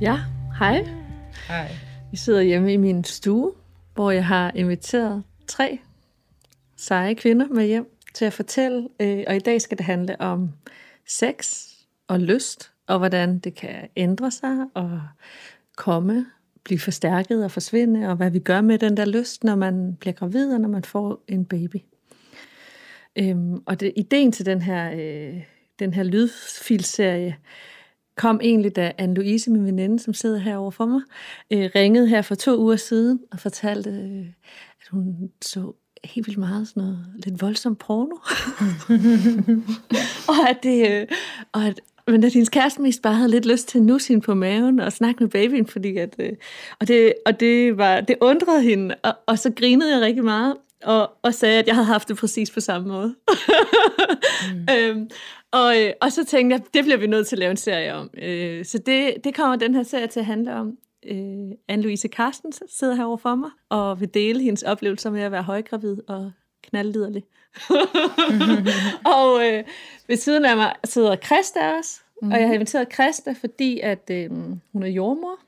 Ja, hej. Hej. Vi sidder hjemme i min stue, hvor jeg har inviteret tre seje kvinder med hjem til at fortælle. øh, Og i dag skal det handle om sex og lyst, og hvordan det kan ændre sig og komme, blive forstærket og forsvinde, og hvad vi gør med den der lyst, når man bliver gravid og når man får en baby. Øhm, og det, ideen til den her, øh, den her lydfilserie kom egentlig, da Anne-Louise, min veninde, som sidder herovre for mig, øh, ringede her for to uger siden og fortalte, øh, at hun så helt vildt meget sådan noget lidt voldsom porno. og at det, øh, og at, men at hendes kæreste mest bare havde lidt lyst til at nusse hende på maven og snakke med babyen, fordi at, øh, og, det, og det, var, det undrede hende, og, og så grinede jeg rigtig meget, og, og sagde, at jeg havde haft det præcis på samme måde. mm. øhm, og, øh, og så tænkte jeg, det bliver vi nødt til at lave en serie om. Øh, så det, det kommer den her serie til at handle om. Øh, Anne-Louise Carsten sidder herovre for mig, og vil dele hendes oplevelser med at være højgravid og knaldliderlig. og øh, ved siden af mig sidder Christa også, mm. og jeg har inviteret Christa, fordi at øh, hun er jordmor,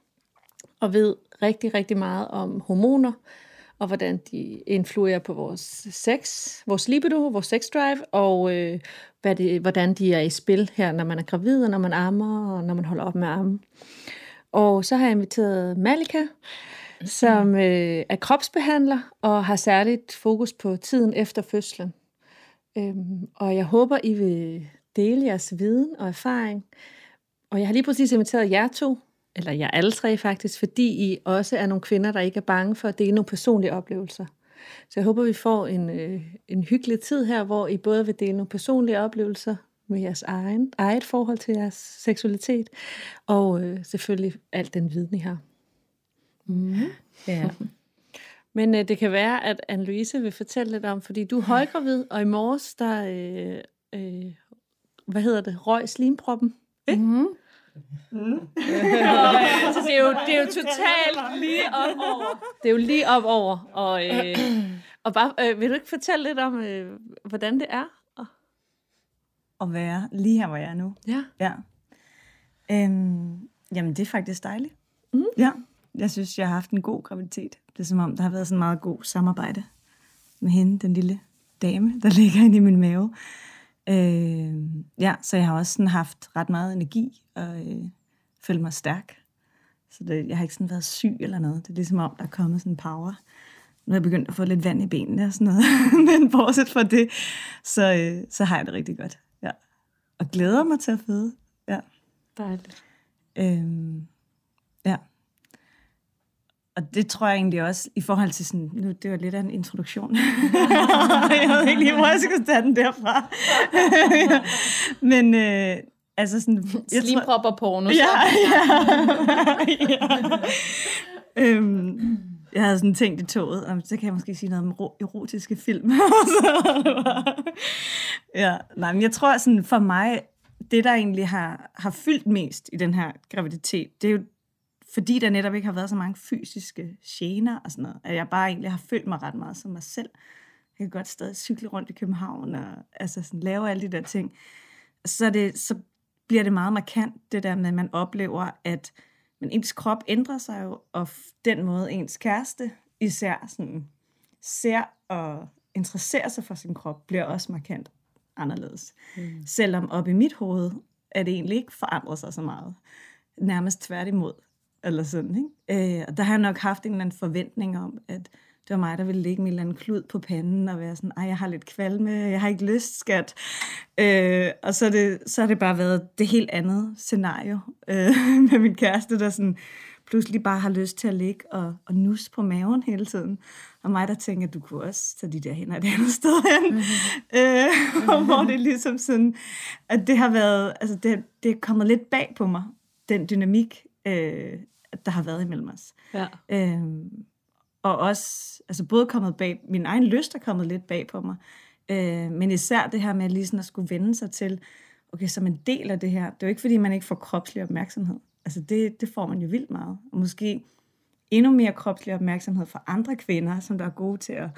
og ved rigtig, rigtig meget om hormoner, og hvordan de influerer på vores sex, vores libido, vores sex drive, og øh, hvad det, hvordan de er i spil her, når man er gravid, og når man ammer, og når man holder op med at amme. Og så har jeg inviteret Malika, som øh, er kropsbehandler, og har særligt fokus på tiden efter fødslen. Øhm, og jeg håber, I vil dele jeres viden og erfaring. Og jeg har lige præcis inviteret jer to, eller jer alle tre faktisk, fordi I også er nogle kvinder, der ikke er bange for at dele nogle personlige oplevelser. Så jeg håber, vi får en, øh, en hyggelig tid her, hvor I både vil dele nogle personlige oplevelser med jeres egen, eget forhold til jeres seksualitet, og øh, selvfølgelig alt den viden, I har. Mm. Ja. Men øh, det kan være, at Anne-Louise vil fortælle lidt om, fordi du er højgravid, og i morges, der, øh, øh, hvad hedder det, røg slimproppen. Ikke? Mm. Så det er, jo, det er jo totalt lige op over. Det er jo lige op over. Og, øh, og bare, øh, vil du ikke fortælle lidt om, øh, hvordan det er? At være lige her, hvor jeg er nu. Ja. ja. Øhm, jamen, det er faktisk dejligt. Mm. Ja. Jeg synes, jeg har haft en god graviditet. Det er som om, der har været sådan meget god samarbejde med hende, den lille dame, der ligger inde i min mave. Øh, ja, så jeg har også sådan haft ret meget energi og øh, følt mig stærk. Så det, jeg har ikke sådan været syg eller noget. Det er ligesom om, der er kommet sådan en power. Nu er jeg begyndt at få lidt vand i benene og sådan noget. Men bortset fra det, så, øh, så har jeg det rigtig godt. Ja. Og glæder mig til at føde. Ja. Dejligt. Øhm, ja. Og det tror jeg egentlig også, i forhold til sådan, nu det var lidt af en introduktion. jeg ved ikke lige, hvor jeg skal tage den derfra. Men øh, altså sådan... Jeg Slimpropper porno. Ja, ja. ja. øhm, jeg havde sådan tænkt i toget, om så kan jeg måske sige noget om erotiske film. ja, nej, men jeg tror sådan, for mig, det der egentlig har, har fyldt mest i den her graviditet, det er jo fordi der netop ikke har været så mange fysiske gener og sådan noget, at jeg bare egentlig har følt mig ret meget som mig selv. Jeg kan godt stadig cykle rundt i København og altså sådan, lave alle de der ting. Så, det, så bliver det meget markant, det der med, at man oplever, at men ens krop ændrer sig jo, og den måde ens kæreste især sådan, ser og interesserer sig for sin krop, bliver også markant anderledes. Mm. Selvom op i mit hoved, er det egentlig ikke forandret sig så meget. Nærmest tværtimod eller sådan, ikke? Øh, og der har jeg nok haft en eller anden forventning om, at det var mig, der ville lægge min eller anden klud på panden og være sådan, ej, jeg har lidt kvalme, jeg har ikke lyst, skat. Øh, og så, det, så har det bare været det helt andet scenario øh, med min kæreste, der sådan pludselig bare har lyst til at ligge og, og nus på maven hele tiden. Og mig, der tænker, at du kunne også tage de der hænder et andet sted hen. Mm-hmm. øh, hvor det ligesom sådan, at det har været, altså det, det er kommet lidt bag på mig, den dynamik, øh, der har været imellem os. Ja. Øh, og også, altså både kommet bag, min egen lyst er kommet lidt bag på mig, øh, men især det her med lige sådan at skulle vende sig til, okay, som en del af det her, det er jo ikke fordi, man ikke får kropslig opmærksomhed. Altså det, det får man jo vildt meget. Og måske endnu mere kropslig opmærksomhed fra andre kvinder, som der er gode til at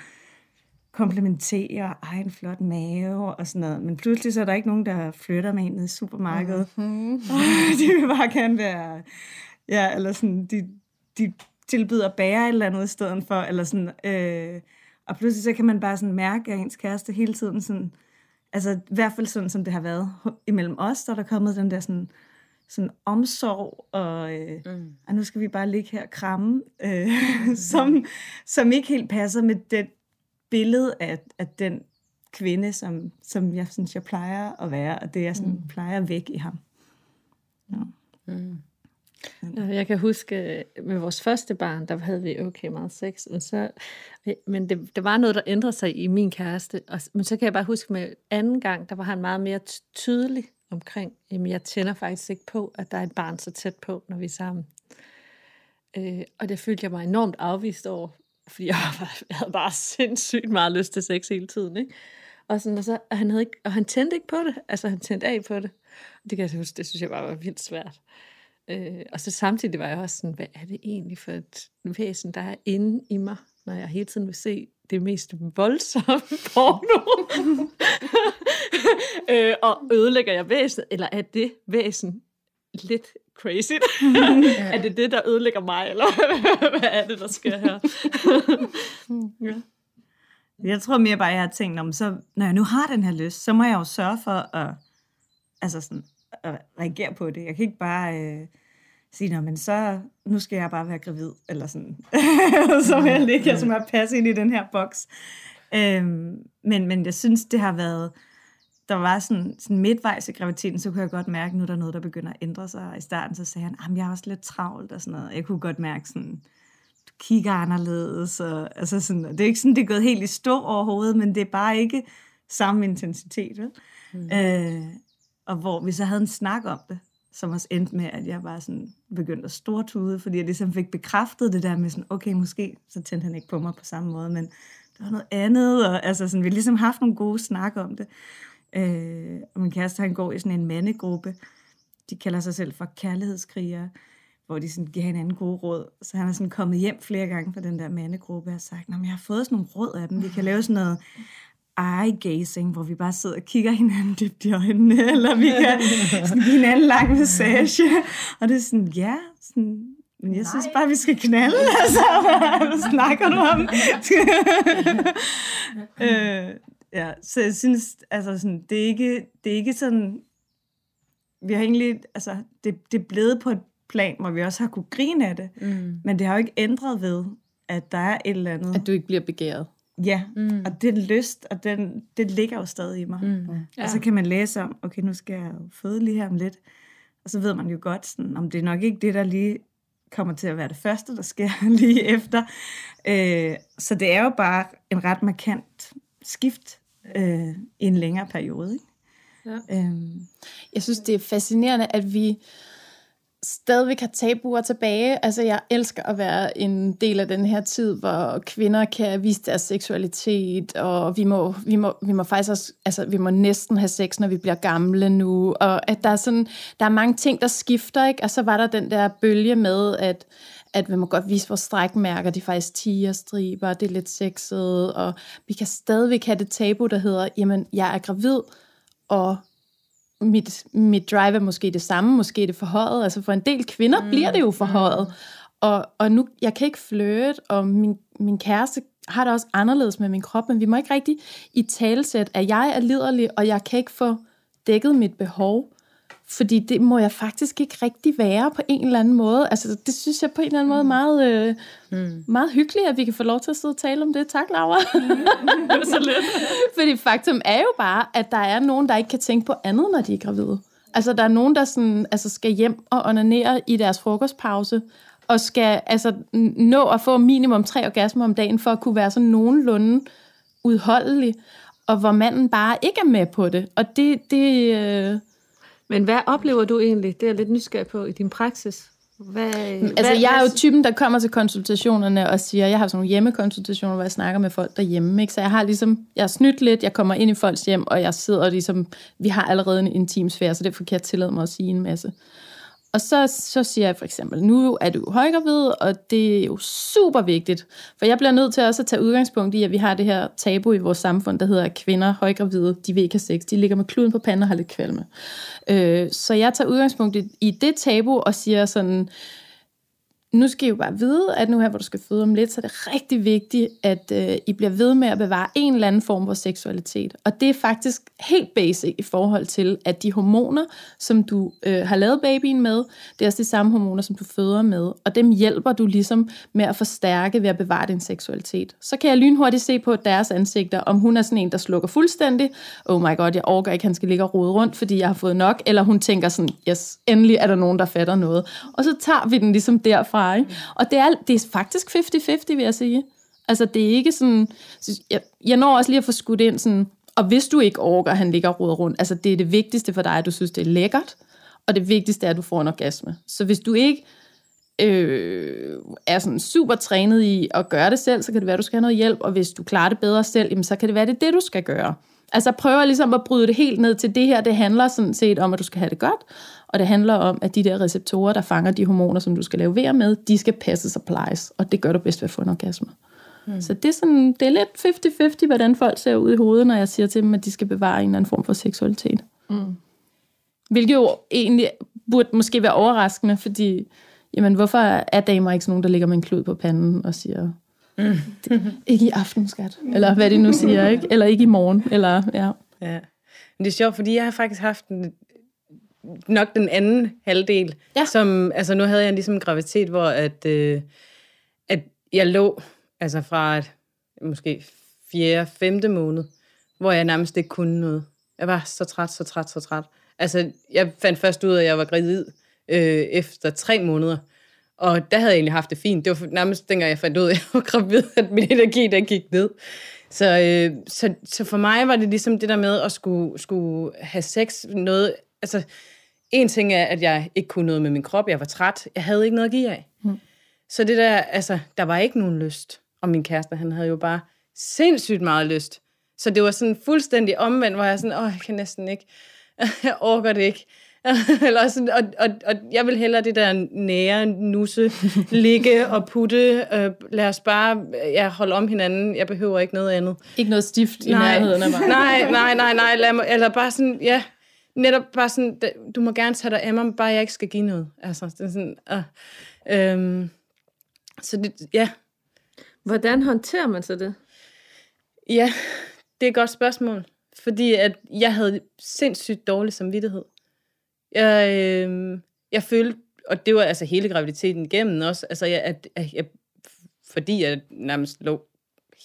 komplementere, ej, en flot mave og sådan noget. Men pludselig så er der ikke nogen, der flytter med en ned i supermarkedet. Mm-hmm. de vil bare gerne være, ja, eller sådan, de, de tilbyder at bære et eller andet i stedet for, eller sådan, øh, og pludselig så kan man bare sådan mærke, at ens kæreste hele tiden sådan, altså i hvert fald sådan, som det har været imellem os, der er der kommet den der sådan, sådan omsorg, og, øh, mm. og nu skal vi bare ligge her og kramme, øh, mm. som, som ikke helt passer med det billede af, af den kvinde, som, som jeg synes, jeg plejer at være, og det jeg sådan, mm. plejer væk i ham. Ja. Mm. Jeg kan huske, med vores første barn, der havde vi okay meget sex, men, så, men det, det var noget, der ændrede sig i min kæreste. Og, men så kan jeg bare huske med anden gang, der var han meget mere tydelig omkring, jamen jeg tænder faktisk ikke på, at der er et barn så tæt på, når vi er sammen. Øh, og det følte jeg mig enormt afvist over, fordi jeg, var, havde bare sindssygt meget lyst til sex hele tiden. Ikke? Og, sådan, og, så, og, han havde ikke, og han tændte ikke på det, altså han tændte af på det. Og det kan jeg huske, det synes jeg bare var vildt svært. Øh, og så samtidig var jeg også sådan, hvad er det egentlig for et væsen, der er inde i mig, når jeg hele tiden vil se det mest voldsomme porno? øh, og ødelægger jeg væsenet, eller er det væsen lidt crazy? er det det, der ødelægger mig, eller hvad er det, der sker her? ja. Jeg tror mere bare, at jeg har tænkt, om så, når jeg nu har den her lyst, så må jeg jo sørge for at, altså sådan, at reagere på det. Jeg kan ikke bare øh, sige, men så, nu skal jeg bare være gravid, eller sådan. så vil jeg ligge som at passe ind i den her boks. Øhm, men, men jeg synes, det har været, der var sådan, sådan midtvejs i graviditeten, så kunne jeg godt mærke, nu er der noget, der begynder at ændre sig. Og i starten så sagde han, at jeg er også lidt travlt og sådan noget. Jeg kunne godt mærke sådan, du kigger anderledes. Og, altså sådan, det er ikke sådan, det er gået helt i stå overhovedet, men det er bare ikke samme intensitet. Vel? Mm. Øh, og hvor vi så havde en snak om det, som også endte med, at jeg bare sådan begyndte at stortude, fordi jeg ligesom fik bekræftet det der med sådan, okay, måske så tændte han ikke på mig på samme måde, men der var noget andet, og altså sådan, vi har ligesom haft nogle gode snak om det. Øh, og min kæreste, han går i sådan en mandegruppe, de kalder sig selv for kærlighedskrigere, hvor de sådan giver hinanden gode råd. Så han er sådan kommet hjem flere gange fra den der mandegruppe og sagt, jeg har fået sådan nogle råd af dem. Vi kan lave sådan noget eye-gazing, hvor vi bare sidder og kigger hinanden dybt i øjnene, eller vi kan sådan give hinanden lang massage. Og det er sådan, ja, sådan, men jeg Nej. synes bare, vi skal knalde, altså. Hvad snakker du om? øh, ja, så jeg synes, altså sådan, det er ikke, det er ikke sådan, vi har egentlig, altså, det, det er blevet på et plan, hvor vi også har kunne grine af det, mm. men det har jo ikke ændret ved, at der er et eller andet. At du ikke bliver begæret. Ja, mm. og den lyst, og den, det ligger jo stadig i mig. Mm. Ja. Og så kan man læse om, okay, nu skal jeg føde lige her om lidt. Og så ved man jo godt, sådan, om det er nok ikke det, der lige kommer til at være det første, der sker lige efter. Øh, så det er jo bare en ret markant skift øh, i en længere periode. Ikke? Ja. Øhm. Jeg synes, det er fascinerende, at vi stadigvæk har tabuer tilbage. Altså, jeg elsker at være en del af den her tid, hvor kvinder kan vise deres seksualitet, og vi må, vi må, vi må faktisk også, altså, vi må næsten have sex, når vi bliver gamle nu, og at der er sådan, der er mange ting, der skifter, ikke? Og så var der den der bølge med, at at vi må godt vise vores strækmærker, de er faktisk tigerstriber, det er lidt sexet, og vi kan stadigvæk have det tabu, der hedder, jamen, jeg er gravid, og mit, mit drive er måske det samme, måske det forhøjet. Altså for en del kvinder mm. bliver det jo forhøjet. Mm. Og, og nu, jeg kan ikke flirte, og min, min kæreste har det også anderledes med min krop, men vi må ikke rigtig i talesæt, at jeg er liderlig, og jeg kan ikke få dækket mit behov. Fordi det må jeg faktisk ikke rigtig være på en eller anden måde. Altså, det synes jeg på en eller anden måde meget, øh, mm. meget hyggeligt, at vi kan få lov til at sidde og tale om det. Tak, Laura. Mm. så lidt. Fordi faktum er jo bare, at der er nogen, der ikke kan tænke på andet, når de er gravide. Altså, der er nogen, der sådan, altså, skal hjem og onanere i deres frokostpause, og skal altså, nå at få minimum tre orgasmer om dagen, for at kunne være sådan nogenlunde udholdelig, og hvor manden bare ikke er med på det. Og det, det, øh, men hvad oplever du egentlig? Det er jeg lidt nysgerrig på i din praksis. Hvad, altså, hvad, jeg er jo typen, der kommer til konsultationerne og siger, jeg har sådan nogle hjemmekonsultationer, hvor jeg snakker med folk derhjemme. Ikke? Så jeg har ligesom, jeg har snydt lidt, jeg kommer ind i folks hjem, og jeg sidder ligesom, vi har allerede en intim sfære, så derfor kan jeg tillade mig at sige en masse. Og så, så siger jeg for eksempel, nu er du højgravid, og det er jo super vigtigt. For jeg bliver nødt til også at tage udgangspunkt i, at vi har det her tabu i vores samfund, der hedder, at kvinder højgravide, de vil ikke have sex. De ligger med kluden på panden og har lidt kvalme. Øh, så jeg tager udgangspunkt i, i det tabu og siger sådan, nu skal I jo bare vide, at nu her, hvor du skal føde om lidt, så er det rigtig vigtigt, at øh, I bliver ved med at bevare en eller anden form for seksualitet. Og det er faktisk helt basic i forhold til, at de hormoner, som du øh, har lavet babyen med, det er også de samme hormoner, som du føder med. Og dem hjælper du ligesom med at forstærke ved at bevare din seksualitet. Så kan jeg lynhurtigt se på deres ansigter, om hun er sådan en, der slukker fuldstændig. Oh my god, jeg overgår ikke, han skal ligge og rode rundt, fordi jeg har fået nok. Eller hun tænker sådan, yes, endelig er der nogen, der fatter noget. Og så tager vi den ligesom derfra fra. Ikke? Og det er, det er faktisk 50-50, vil jeg sige. Altså, det er ikke sådan... Jeg, jeg når også lige at få skudt ind sådan... Og hvis du ikke orker, han ligger og rundt, altså det er det vigtigste for dig, at du synes, det er lækkert, og det vigtigste er, at du får en orgasme. Så hvis du ikke øh, er sådan super trænet i at gøre det selv, så kan det være, at du skal have noget hjælp, og hvis du klarer det bedre selv, jamen, så kan det være, at det er det, du skal gøre. Altså prøver ligesom at bryde det helt ned til det her, det handler sådan set om, at du skal have det godt, og det handler om, at de der receptorer, der fanger de hormoner, som du skal levere med, de skal passe og plejes, og det gør du bedst ved at få en orgasme. Mm. Så det er, sådan, det er lidt 50-50, hvordan folk ser ud i hovedet, når jeg siger til dem, at de skal bevare en eller anden form for seksualitet. Mm. Hvilket jo egentlig burde måske være overraskende, fordi jamen, hvorfor er damer ikke sådan nogen, der ligger med en klud på panden og siger, mm. ikke i aften, skat. Eller hvad de nu siger, ikke? Eller ikke i morgen. Eller, ja. ja. Men det er sjovt, fordi jeg har faktisk haft en, nok den anden halvdel. Ja. Som, altså nu havde jeg ligesom en graviditet, hvor at, øh, at jeg lå altså fra et, måske fjerde, femte måned, hvor jeg nærmest ikke kunne noget. Jeg var så træt, så træt, så træt. Altså, jeg fandt først ud af, at jeg var gravid øh, efter tre måneder. Og der havde jeg egentlig haft det fint. Det var nærmest dengang, jeg fandt ud af, at jeg var gravid, at min energi, den gik ned. Så, øh, så, så for mig var det ligesom det der med at skulle, skulle have sex noget... Altså, en ting er, at jeg ikke kunne noget med min krop. Jeg var træt. Jeg havde ikke noget at give af. Mm. Så det der, altså, der var ikke nogen lyst. Og min kæreste, han havde jo bare sindssygt meget lyst. Så det var sådan fuldstændig omvendt, hvor jeg sådan, åh, jeg kan næsten ikke, jeg orker det ikke. Eller sådan, og, og, og jeg vil hellere det der nære, nusse, ligge og putte. Øh, lad os bare ja, holde om hinanden. Jeg behøver ikke noget andet. Ikke noget stift i nej, nærheden af mig. Nej, nej, nej, nej. Lad mig, eller bare sådan, ja, netop bare sådan, du må gerne tage dig af mig, bare jeg ikke skal give noget. Altså, det er sådan, uh, øhm, så det, ja. Hvordan håndterer man så det? Ja, det er et godt spørgsmål. Fordi at jeg havde sindssygt dårlig samvittighed. Jeg, øh, jeg følte, og det var altså hele graviditeten igennem også, altså jeg, at, at jeg, fordi jeg nærmest lå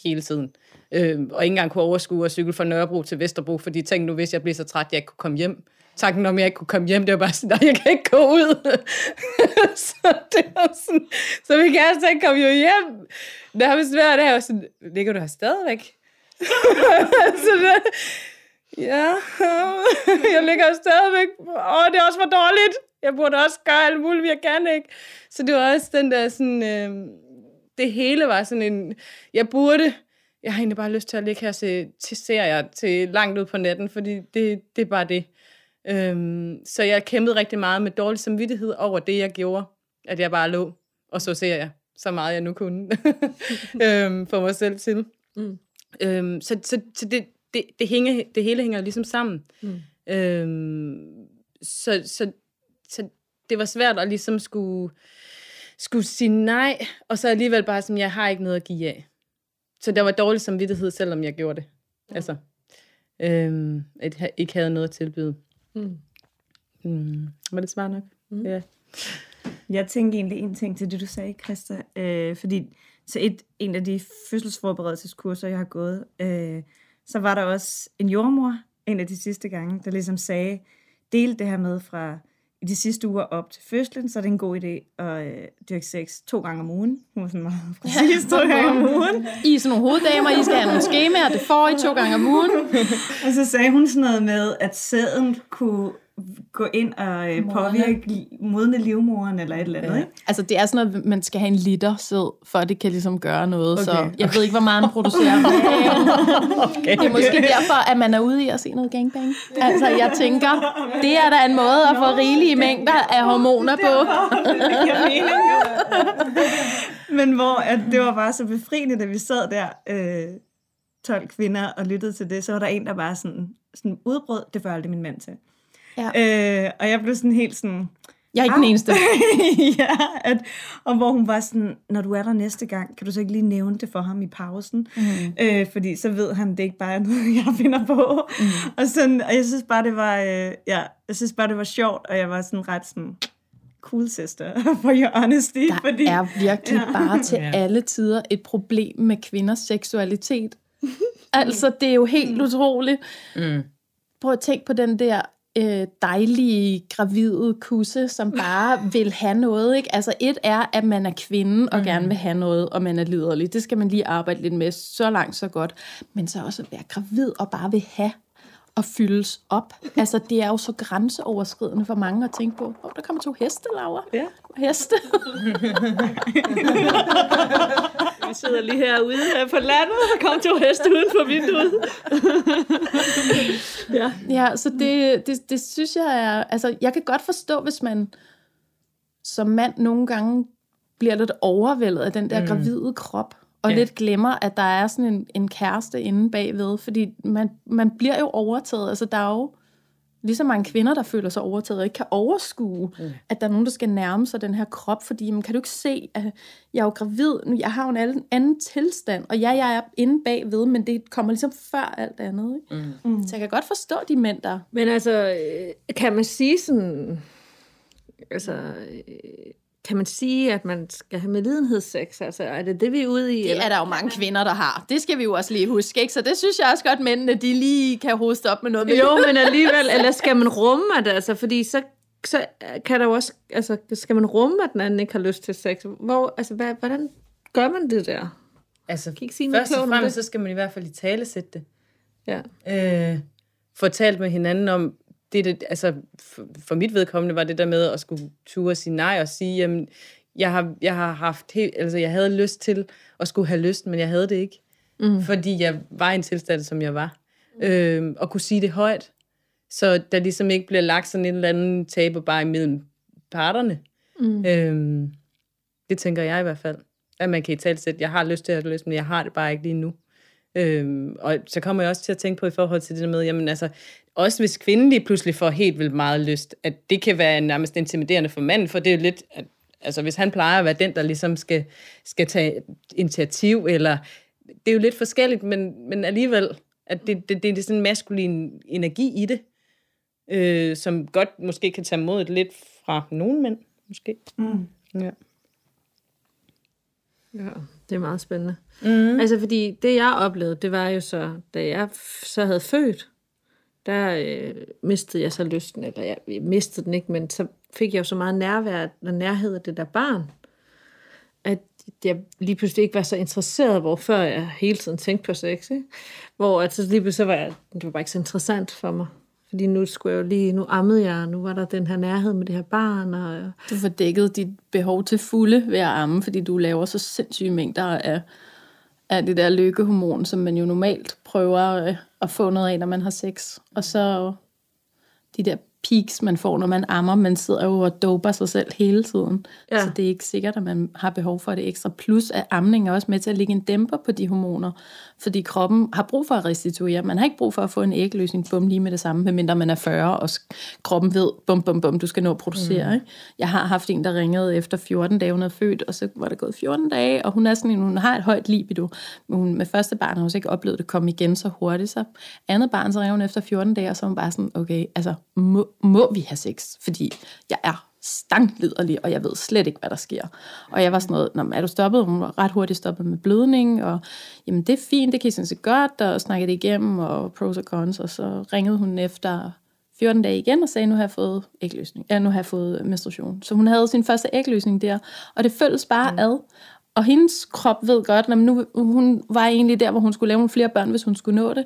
hele tiden, øh, og ikke engang kunne overskue at cykle fra Nørrebro til Vesterbro, fordi tænkte nu, hvis jeg blev så træt, jeg ikke kunne komme hjem. Tanken om, jeg ikke kunne komme hjem, det var bare sådan, nej, jeg kan ikke gå ud. så det var sådan, så vi kan altså ikke komme jo hjem. Det har vi svært af, og sådan, ligger du her stadigvæk? så det, ja, jeg ligger stadigvæk, åh, det er også for dårligt. Jeg burde også gøre alt muligt, jeg kan ikke. Så det var også den der sådan, øh, det hele var sådan en, jeg burde, jeg har egentlig bare lyst til at ligge her til, til serier til langt ud på natten, fordi det, det er bare det. Øhm, så jeg kæmpede rigtig meget med dårlig samvittighed over det, jeg gjorde. At jeg bare lå og så ser jeg så meget jeg nu kunne øhm, for mig selv til. Mm. Øhm, så så, så det, det, det, hænger, det hele hænger ligesom sammen. Mm. Øhm, så, så, så det var svært at ligesom skulle, skulle sige nej, og så alligevel bare som, jeg har ikke noget at give af. Så der var dårlig samvittighed, selvom jeg gjorde det. Ja. Altså, øhm, at jeg ikke havde noget at tilbyde. Mm. Mm. Var det svar nok? Mm. Ja. Jeg tænker egentlig en ting til det, du sagde, Christa. Øh, fordi så et, en af de fødselsforberedelseskurser, jeg har gået, øh, så var der også en jordmor, en af de sidste gange, der ligesom sagde, del det her med fra i de sidste uger op til fødslen, så er det en god idé at øh, dyrke sex to gange om ugen. Hun var sådan meget præcis to gange om ugen. I er sådan nogle hoveddamer, I skal have nogle skemaer, det får I to gange om ugen. og så sagde hun sådan noget med, at sæden kunne gå ind og øh, påvirke modne livmoren eller et eller andet, ikke? Altså, det er sådan noget, man skal have en liter sæd, for at det kan ligesom gøre noget. Okay. Så Okay. jeg ved ikke, hvor meget man producerer. Okay. det er måske derfor, at man er ude i at se noget gangbang. Altså, jeg tænker, det er da en måde at få rigelige mængder af hormoner på. Men hvor at det var bare så befriende, da vi sad der, øh, 12 kvinder, og lyttede til det, så var der en, der bare sådan, sådan udbrød, det får aldrig min mand til. Ja. Øh, og jeg blev sådan helt sådan, Jeg er ikke den eneste. ja, at, og hvor hun var sådan, når du er der næste gang, kan du så ikke lige nævne det for ham i pausen? Mm. Øh, fordi så ved han, det ikke bare er noget, jeg finder på. Mm. Og, sådan, og jeg synes bare, det var, øh, ja, jeg synes bare, det var sjovt, og jeg var sådan ret sådan, cool sister, for your honesty. Der fordi, er virkelig Ja. bare til Ja. alle tider et problem med kvinders seksualitet. altså, det er jo helt utroligt. Mm. Prøv at tænke på den der øh, dejlige, gravide kusse, som bare vil have noget. Ikke? Altså, et er, at man er kvinde og gerne vil have noget, og man er liderlig. Det skal man lige arbejde lidt med. Så langt, så godt. Men så også at være gravid og bare vil have og fyldes op. Altså, det er jo så grænseoverskridende for mange at tænke på. Åh, oh, der kommer to heste, Laura. Ja. Heste. Sidder lige herude her på landet, og der kom to heste uden for vinduet. ja. Ja, så det, det, det synes jeg er... Altså, jeg kan godt forstå, hvis man som mand nogle gange bliver lidt overvældet af den der mm. gravide krop, og ja. lidt glemmer, at der er sådan en, en kæreste inde bagved, fordi man, man bliver jo overtaget. Altså, der er jo lige så mange kvinder, der føler sig overtaget, og ikke kan overskue, mm. at der er nogen, der skal nærme sig den her krop, fordi man kan du ikke se, at jeg er jo gravid, nu jeg har jo en anden, anden tilstand, og ja, jeg er inde bagved, men det kommer ligesom før alt andet. Ikke? Mm. Så jeg kan godt forstå de mænd, der Men altså, øh, kan man sige sådan... Altså, øh, kan man sige, at man skal have medlidenhedssex? Altså, er det det, vi er ude i? Det er der jo mange kvinder, der har. Det skal vi jo også lige huske, ikke? Så det synes jeg også godt, mændene de lige kan hoste op med noget. med. Jo, men alligevel, eller skal man rumme det? Altså, fordi så, så kan der jo også, altså, skal man rumme, at den anden ikke har lyst til sex? Hvor, altså, hvad, hvordan gør man det der? Altså, Kan ikke sige først og fremmest, så skal man i hvert fald i tale sætte det. Ja. øh, fortalt med hinanden om, det, det, altså for, for mit vedkommende var det der med at skulle ture og sige nej og sige, jamen, jeg har, jeg har haft helt, altså jeg havde lyst til at skulle have lyst, men jeg havde det ikke. Mm. Fordi jeg var i en tilstand, som jeg var. Øh, og kunne sige det højt. Så der ligesom ikke bliver lagt sådan en eller anden taber bare imellem parterne. Mm. Øh, det tænker jeg i hvert fald. At man kan i tale sætte, jeg har lyst til at have lyst, men jeg har det bare ikke lige nu. Øhm, og så kommer jeg også til at tænke på i forhold til det der med, jamen altså, også hvis kvinden lige pludselig får helt vildt meget lyst, at det kan være nærmest intimiderende for manden, for det er jo lidt, at, altså hvis han plejer at være den, der ligesom skal, skal tage initiativ, eller det er jo lidt forskelligt, men, men alligevel, at det, det, det er sådan en maskulin energi i det, øh, som godt måske kan tage mod lidt fra nogle mænd, måske. Mm. Ja. Ja, det er meget spændende. Mm. Altså, fordi det, jeg oplevede, det var jo så, da jeg så havde født, der øh, mistede jeg så lysten, eller jeg, jeg mistede den ikke, men så fik jeg jo så meget nærvær og nærhed af det der barn, at jeg lige pludselig ikke var så interesseret, hvor før jeg hele tiden tænkte på sex, ikke? Hvor at så lige pludselig så var jeg, det var bare ikke så interessant for mig. Fordi nu skulle jeg jo lige, nu ammede jeg, og nu var der den her nærhed med det her barn, og Du får dækket dit behov til fulde ved at amme, fordi du laver så sindssyge mængder af, af det der lykkehormon, som man jo normalt prøver øh, at få noget af, når man har sex. Og så de der peaks, man får, når man ammer. Man sidder jo og doper sig selv hele tiden. Ja. Så det er ikke sikkert, at man har behov for det ekstra. Plus at amning er også med til at lægge en dæmper på de hormoner, fordi kroppen har brug for at restituere. Man har ikke brug for at få en ægløsning bum lige med det samme, medmindre man er 40, og kroppen ved, bum, bum, bum, du skal nå at producere. Mm. Ikke? Jeg har haft en, der ringede efter 14 dage, hun havde født, og så var der gået 14 dage, og hun er sådan en, hun har et højt libido, men hun, med første barn har hun så ikke oplevet det komme igen så hurtigt. Så andet barn, så ringer hun efter 14 dage, og så er hun bare sådan, okay, altså, må, må vi have sex? Fordi jeg er stankliderlig, og jeg ved slet ikke, hvad der sker. Og jeg var sådan noget, Nå, er du stoppet? Hun var ret hurtigt stoppet med blødning, og jamen det er fint, det kan I sådan set godt, og snakkede det igennem, og pros og cons, og så ringede hun efter 14 dage igen og sagde, nu har jeg fået ægløsning. Ja, nu har jeg fået menstruation. Så hun havde sin første ægløsning der, og det føltes bare mm. ad. Og hendes krop ved godt, at nu, hun var egentlig der, hvor hun skulle lave nogle flere børn, hvis hun skulle nå det.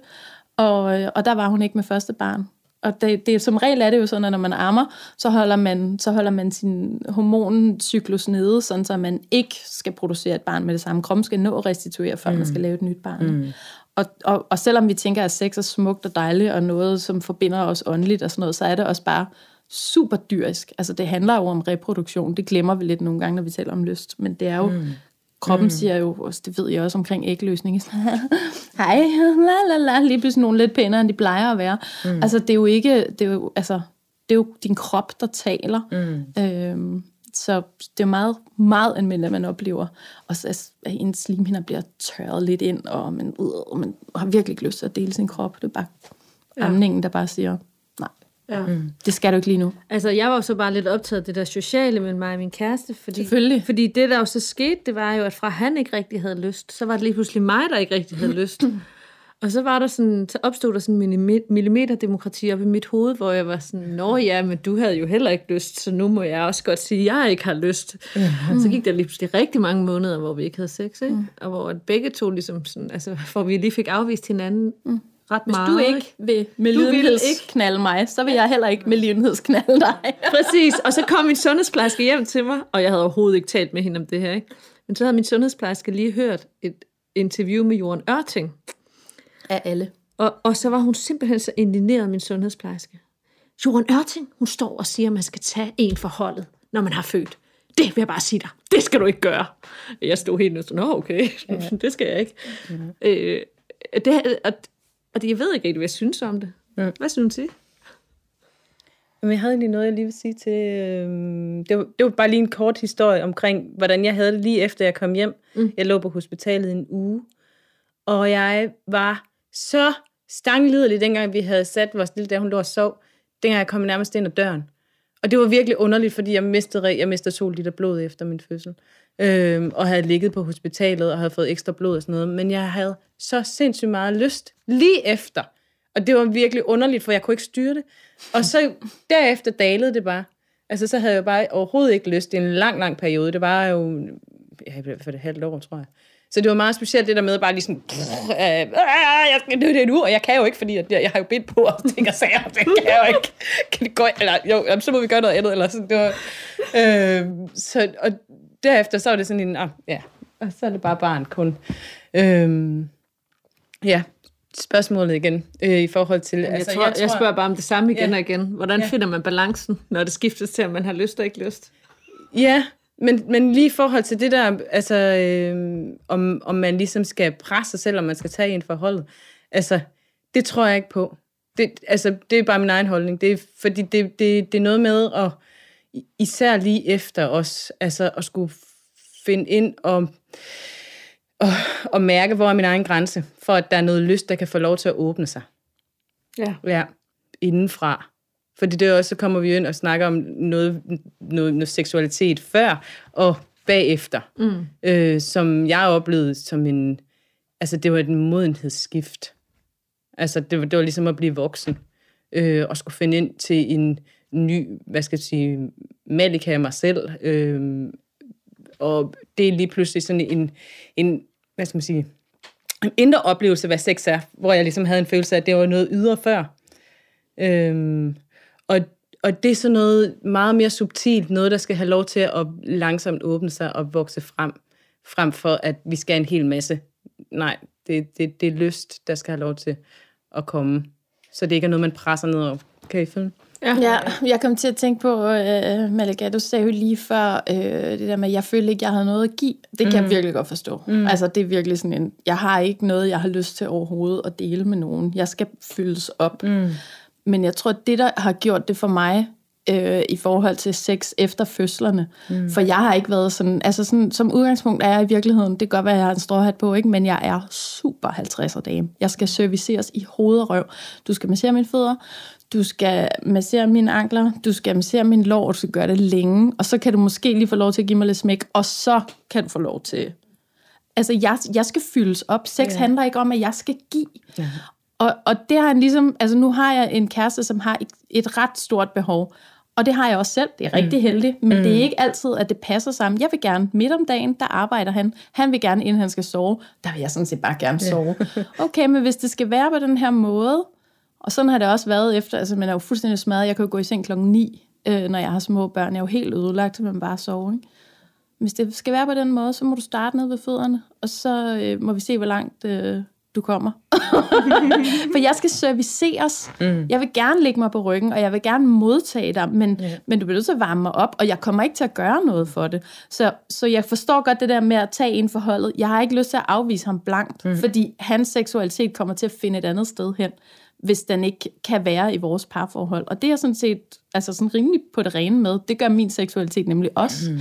Og, øh, og der var hun ikke med første barn. Og det, det, som regel er det jo sådan, at når man ammer, så holder man, så holder man sin hormoncyklus nede, sådan så man ikke skal producere et barn med det samme. Kroppen skal nå at restituere, før mm. man skal lave et nyt barn. Mm. Og, og, og selvom vi tænker, at sex er smukt og dejligt, og noget, som forbinder os åndeligt og sådan noget, så er det også bare super dyrisk. Altså det handler jo om reproduktion. Det glemmer vi lidt nogle gange, når vi taler om lyst. Men det er jo, mm. Kroppen mm. siger jo, også, det ved jeg også omkring ægløsning. Hej, la la la, lige pludselig nogle lidt pænere, end de plejer at være. Mm. Altså det er jo ikke, det er jo, altså, det er jo din krop, der taler. Mm. Øhm, så det er meget, meget almindeligt, at man oplever, også at ens slimhinder bliver tørret lidt ind, og man, uh, man har virkelig ikke lyst til at dele sin krop. Det er bare ja. amningen, der bare siger, ja. mm, det skal du ikke lige nu. Altså, jeg var jo så bare lidt optaget af det der sociale med mig og min kæreste, fordi, Selvfølgelig. fordi det, der jo så skete, det var jo, at fra han ikke rigtig havde lyst, så var det lige pludselig mig, der ikke rigtig havde lyst. Og så var der sådan, så opstod der sådan en millimeterdemokrati op i mit hoved, hvor jeg var sådan, nå ja, men du havde jo heller ikke lyst, så nu må jeg også godt sige, at jeg ikke har lyst. Mm. Så gik der lige pludselig rigtig mange måneder, hvor vi ikke havde sex, ikke? Mm. og hvor begge to ligesom sådan, altså, for vi lige fik afvist hinanden mm. Ret Hvis meget. du ikke vil med knalde mig, så vil jeg heller ikke med knalde dig. Præcis, og så kom min sundhedsplejerske hjem til mig, og jeg havde overhovedet ikke talt med hende om det her, ikke? Men så havde min sundhedsplejerske lige hørt et interview med Jorden Ørting, af alle. Og, og så var hun simpelthen så indigneret, min sundhedsplejerske. Jorden Ørting, hun står og siger, at man skal tage en for holdet, når man har født. Det vil jeg bare sige dig. Det skal du ikke gøre. Jeg stod helt og sådan, Nå, okay, ja. det skal jeg ikke. Ja. Øh, det, og, og det, jeg ved ikke rigtig, hvad jeg synes om det. Ja. Hvad synes du? Men jeg havde egentlig noget, jeg lige vil sige til... Øh, det, var, det var bare lige en kort historie omkring, hvordan jeg havde det lige efter jeg kom hjem. Mm. Jeg lå på hospitalet en uge, og jeg var så stanglidelig, dengang vi havde sat vores lille der, hun lå og sov. Dengang jeg kom nærmest ind ad døren. Og det var virkelig underligt, fordi jeg mistede, jeg mistede to liter blod efter min fødsel. Øhm, og havde ligget på hospitalet og havde fået ekstra blod og sådan noget. Men jeg havde så sindssygt meget lyst lige efter. Og det var virkelig underligt, for jeg kunne ikke styre det. Og så derefter dalede det bare. Altså, så havde jeg bare overhovedet ikke lyst i en lang, lang periode. Det var jo ja, for det halvt år, tror jeg. Så det var meget specielt det der med bare lige sådan, øh, jeg skal det nu, og jeg kan jo ikke, fordi jeg, jeg har jo bedt på og ting og sager, det kan jeg jo ikke. Kan det gå, eller jo, så må vi gøre noget andet, eller sådan. Det var, øh, så, og derefter så var det sådan en, ah, ja, og så er det bare barn kun. Øh, ja, spørgsmålet igen øh, i forhold til... Jamen, altså, jeg, tror, jeg, tror, jeg spørger bare om det samme igen ja, og igen. Hvordan ja. finder man balancen, når det skiftes til, at man har lyst og ikke lyst? Ja, men, men lige i forhold til det der, altså, øh, om, om man ligesom skal presse sig selv, om man skal tage en forhold, altså, det tror jeg ikke på. Det, altså, det er bare min egen holdning. Det er, fordi det, det, det er noget med at, især lige efter os, altså at skulle finde ind og, og, og mærke, hvor er min egen grænse, for at der er noget lyst, der kan få lov til at åbne sig. Ja. Ja, indenfra. Fordi det er også, så kommer vi ind og snakker om noget, noget, noget seksualitet før og bagefter, mm. øh, som jeg oplevede som en, altså det var et modenhedsskift. Altså det var, det var ligesom at blive voksen, øh, og skulle finde ind til en ny, hvad skal jeg sige, Malika af mig selv, øh, og det er lige pludselig sådan en, en hvad skal man sige, en indre oplevelse, hvad sex er, hvor jeg ligesom havde en følelse af, at det var noget ydre før. Øh, og, og det er sådan noget meget mere subtilt, noget, der skal have lov til at langsomt åbne sig og vokse frem, frem for at vi skal en hel masse. Nej, det, det, det er lyst, der skal have lov til at komme. Så det ikke er noget, man presser ned over. Kan I følge? Ja. ja, jeg kom til at tænke på, uh, Malika, du sagde jo lige før, uh, det der med, at jeg følte ikke, jeg havde noget at give. Det kan mm. jeg virkelig godt forstå. Mm. Altså, det er virkelig sådan en, jeg har ikke noget, jeg har lyst til overhovedet at dele med nogen. Jeg skal fyldes op. Mm. Men jeg tror, det, der har gjort det for mig, øh, i forhold til sex efter fødslerne. Mm. For jeg har ikke været sådan, altså sådan, som udgangspunkt er jeg i virkeligheden, det kan godt være, at jeg har en stråhat på, ikke? men jeg er super 50'er dame. Jeg skal serviceres i hoved og røv. Du skal massere mine fødder, du skal massere mine ankler, du skal massere min lår, og du skal gøre det længe, og så kan du måske lige få lov til at give mig lidt smæk, og så kan du få lov til... Altså, jeg, jeg skal fyldes op. Sex ja. handler ikke om, at jeg skal give. Ja. Og, og det har han ligesom, altså nu har jeg en kæreste, som har et, et ret stort behov, og det har jeg også selv. Det er rigtig mm. heldigt, men mm. det er ikke altid, at det passer sammen. Jeg vil gerne midt om dagen, der arbejder han. Han vil gerne, inden han skal sove. Der vil jeg sådan set bare gerne sove. Okay, men hvis det skal være på den her måde, Og sådan har det også været efter, altså man er jo fuldstændig smadret. Jeg kan jo gå i seng klokken 9, øh, når jeg har små børn. Jeg er jo helt ødelagt, så man bare sover. Ikke? Hvis det skal være på den måde, så må du starte ned ved fødderne, og så øh, må vi se, hvor langt øh, du kommer. For jeg skal serviceres. Mm. Jeg vil gerne ligge mig på ryggen, og jeg vil gerne modtage dig, men, yeah. men du bliver nødt til at varme mig op, og jeg kommer ikke til at gøre noget for det. Så, så jeg forstår godt det der med at tage en forholdet. Jeg har ikke lyst til at afvise ham blankt, mm. fordi hans seksualitet kommer til at finde et andet sted hen hvis den ikke kan være i vores parforhold. Og det er sådan set altså sådan rimelig på det rene med. Det gør min seksualitet nemlig også. Mm.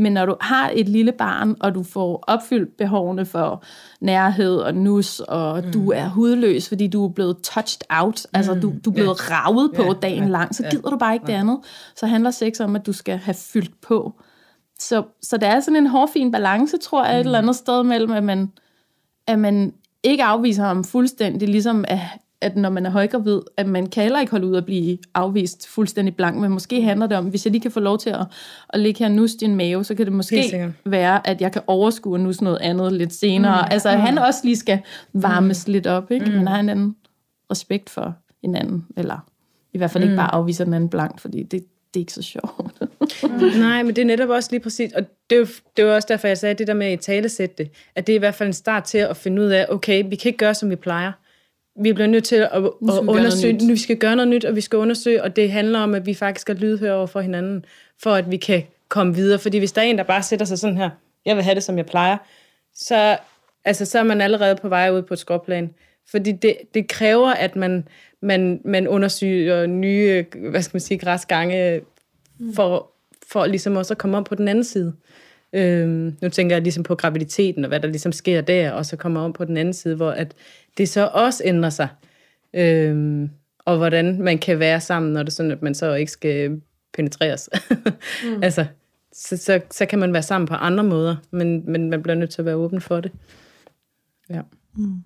Men når du har et lille barn, og du får opfyldt behovene for nærhed og nus, og mm. du er hudløs, fordi du er blevet touched out, mm. altså du, du er blevet yeah. ravet på yeah. dagen yeah. lang, så gider yeah. du bare ikke yeah. det andet. Så handler sex om, at du skal have fyldt på. Så, så der er sådan en hårfin balance, tror jeg, mm. et eller andet sted mellem, at man, at man ikke afviser ham fuldstændig, ligesom at at når man er højgravid, at man kan heller ikke holde ud at blive afvist fuldstændig blank, men måske handler det om, hvis jeg lige kan få lov til at, at ligge her og nusse din mave, så kan det måske være, at jeg kan overskue og nusse noget andet lidt senere. Mm. Altså, mm. han også lige skal varmes mm. lidt op, ikke? Mm. Man har en anden respekt for hinanden, eller i hvert fald mm. ikke bare afviser den anden blankt, fordi det, det er ikke så sjovt. Nej, men det er netop også lige præcis, og det er, jo, det jo også derfor, jeg sagde det der med at i tale sætte det, at det er i hvert fald en start til at finde ud af, okay, vi kan ikke gøre, som vi plejer vi bliver nødt til at, at undersøge, nu vi skal gøre noget nyt, og vi skal undersøge, og det handler om, at vi faktisk skal lydhøre over for hinanden, for at vi kan komme videre. Fordi hvis der er en, der bare sætter sig sådan her, jeg vil have det, som jeg plejer, så, altså, så er man allerede på vej ud på et skråplan. Fordi det, det kræver, at man, man, man undersøger nye, hvad skal man sige, græsgange, for, for ligesom også at komme op på den anden side. Øhm, nu tænker jeg ligesom på graviditeten, og hvad der ligesom sker der, og så kommer om på den anden side, hvor at det så også ændrer sig. Øhm, og hvordan man kan være sammen, når det er sådan, at man så ikke skal penetreres. mm. altså, så, så, så kan man være sammen på andre måder, men, men man bliver nødt til at være åben for det. Ja. Mm.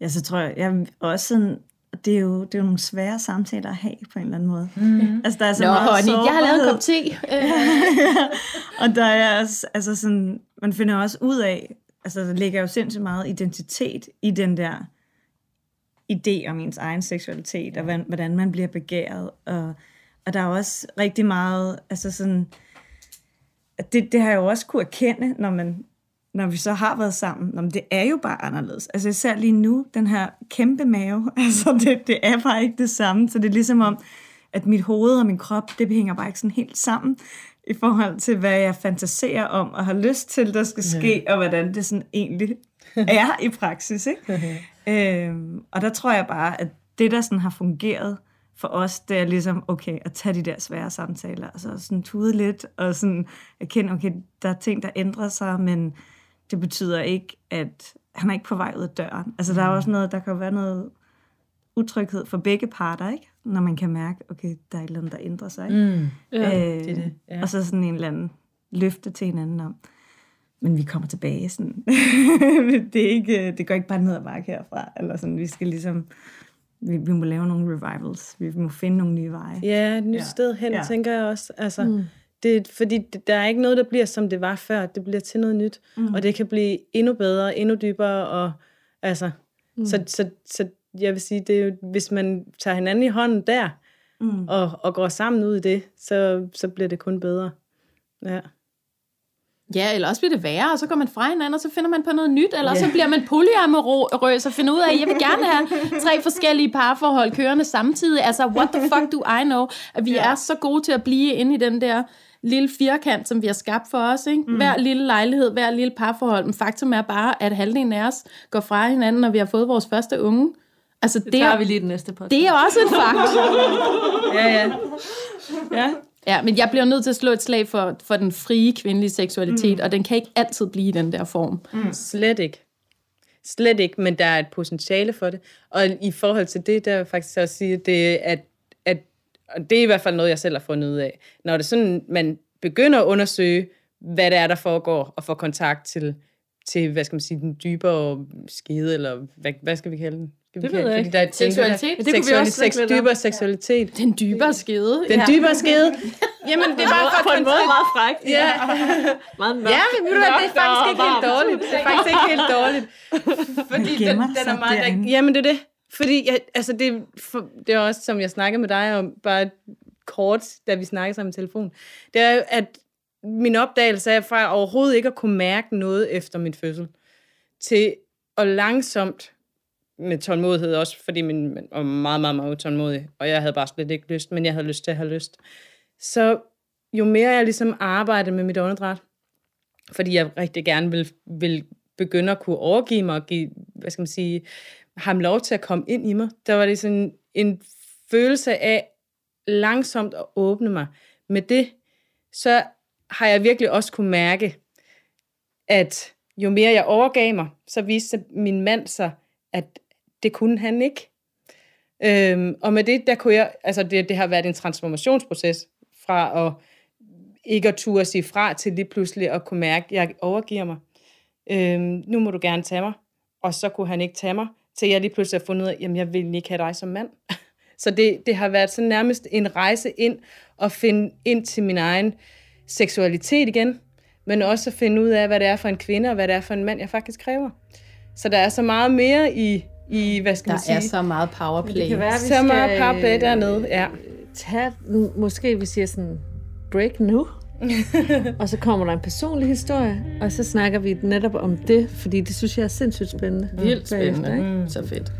Ja, så tror jeg, jeg også sådan, det er, jo, det er jo nogle svære samtaler at have på en eller anden måde. Mm. Altså, der er så Nå, meget honey, jeg har lavet en kop te. og der er altså sådan, man finder også ud af, altså der ligger jo sindssygt meget identitet i den der idé om ens egen seksualitet, og hvordan man bliver begæret, og, og der er også rigtig meget, altså sådan, det, det har jeg jo også kunne erkende, når man når vi så har været sammen, men det er jo bare anderledes. Altså især lige nu, den her kæmpe mave, altså det, det er bare ikke det samme, så det er ligesom om, at mit hoved og min krop, det hænger bare ikke sådan helt sammen i forhold til, hvad jeg fantaserer om og har lyst til, der skal ske, ja. og hvordan det sådan egentlig er i praksis. Ikke? øhm, og der tror jeg bare, at det, der sådan har fungeret for os, det er ligesom, okay, at tage de der svære samtaler, altså sådan tude lidt, og sådan erkende, okay, der er ting, der ændrer sig, men det betyder ikke, at han er ikke på vej ud af døren. Altså, der er også noget, der kan være noget utryghed for begge parter, ikke? Når man kan mærke, okay, der er et eller andet, der ændrer sig. Ikke? Mm. Ja, øh, det er det. Ja. Og så sådan en eller anden løfte til hinanden om, men vi kommer tilbage. Sådan. det, er ikke, det går ikke bare ned ad bakke herfra. Eller sådan, vi skal ligesom, vi, vi må lave nogle revivals. Vi må finde nogle nye veje. Ja, et nyt ja. sted hen, ja. tænker jeg også. Altså, mm. Det, fordi der er ikke noget, der bliver, som det var før. Det bliver til noget nyt. Mm. Og det kan blive endnu bedre, endnu dybere. Og, altså, mm. så, så, så jeg vil sige, det hvis man tager hinanden i hånden der, mm. og, og går sammen ud i det, så, så bliver det kun bedre. Ja. Ja, eller også bliver det værre, og så går man fra hinanden, og så finder man på noget nyt, eller yeah. så bliver man polyamorøs og finder ud af, at jeg vil gerne have tre forskellige parforhold kørende samtidig. Altså, what the fuck do I know? At vi yeah. er så gode til at blive inde i den der lille firkant, som vi har skabt for os. Ikke? Mm. Hver lille lejlighed, hver lille parforhold. Men faktum er bare, at halvdelen af os går fra hinanden, når vi har fået vores første unge. Altså, det, det er, vi lige den næste podcast. Det er også et fakt. ja, ja. Ja. Ja, men jeg bliver nødt til at slå et slag for, for den frie kvindelige seksualitet, mm. og den kan ikke altid blive i den der form. Mm. Slet ikke. Slet ikke, men der er et potentiale for det. Og i forhold til det, der vil faktisk også sige, det, at og det er i hvert fald noget, jeg selv har fundet ud af. Når det sådan, man begynder at undersøge, hvad det er, der foregår, og får kontakt til, til hvad skal man sige, den dybere skede, eller hvad, hvad skal vi kalde den? Det ved jeg ikke. Der er seksualitet. Ja, det kunne vi også sex, dybere seksualitet. Den dybere skede. Den dybere skede. Jamen, det er bare for, på en måde meget frækt. Ja. meget mørkt. Ja, men det er faktisk ikke helt dårligt. Det er faktisk ikke helt dårligt. Fordi den, den er meget... Der, jamen, det er det. Fordi, jeg, altså det, for, det er også, som jeg snakkede med dig om, bare kort, da vi snakkede sammen i telefon, det er jo, at min opdagelse er fra overhovedet ikke at kunne mærke noget efter min fødsel, til at langsomt, med tålmodighed også, fordi min man var meget, meget, meget utålmodig, og jeg havde bare slet ikke lyst, men jeg havde lyst til at have lyst. Så jo mere jeg ligesom arbejdede med mit åndedræt, fordi jeg rigtig gerne vil, vil begynde at kunne overgive mig og give, hvad skal man sige, ham lov til at komme ind i mig, der var det sådan en følelse af langsomt at åbne mig. Med det, så har jeg virkelig også kunne mærke, at jo mere jeg overgav mig, så viste min mand sig, at det kunne han ikke. Øhm, og med det, der kunne jeg, altså det, det har været en transformationsproces fra at ikke at turde sige fra til lige pludselig at kunne mærke, at jeg overgiver mig. Øhm, nu må du gerne tage mig. Og så kunne han ikke tage mig, til jeg lige pludselig har fundet ud af, at jeg vil ikke have dig som mand. så det, det har været sådan nærmest en rejse ind og finde ind til min egen seksualitet igen, men også at finde ud af, hvad det er for en kvinde, og hvad det er for en mand, jeg faktisk kræver. Så der er så meget mere i, i hvad skal Der man sige? er så meget powerplay. Det kan være, vi så skal, meget powerplay dernede, ja. tage, nu- måske vi siger sådan, break nu, og så kommer der en personlig historie, og så snakker vi netop om det, fordi det synes jeg er sindssygt spændende. Vildt Bagefter, spændende. ikke? Mm. Så fedt.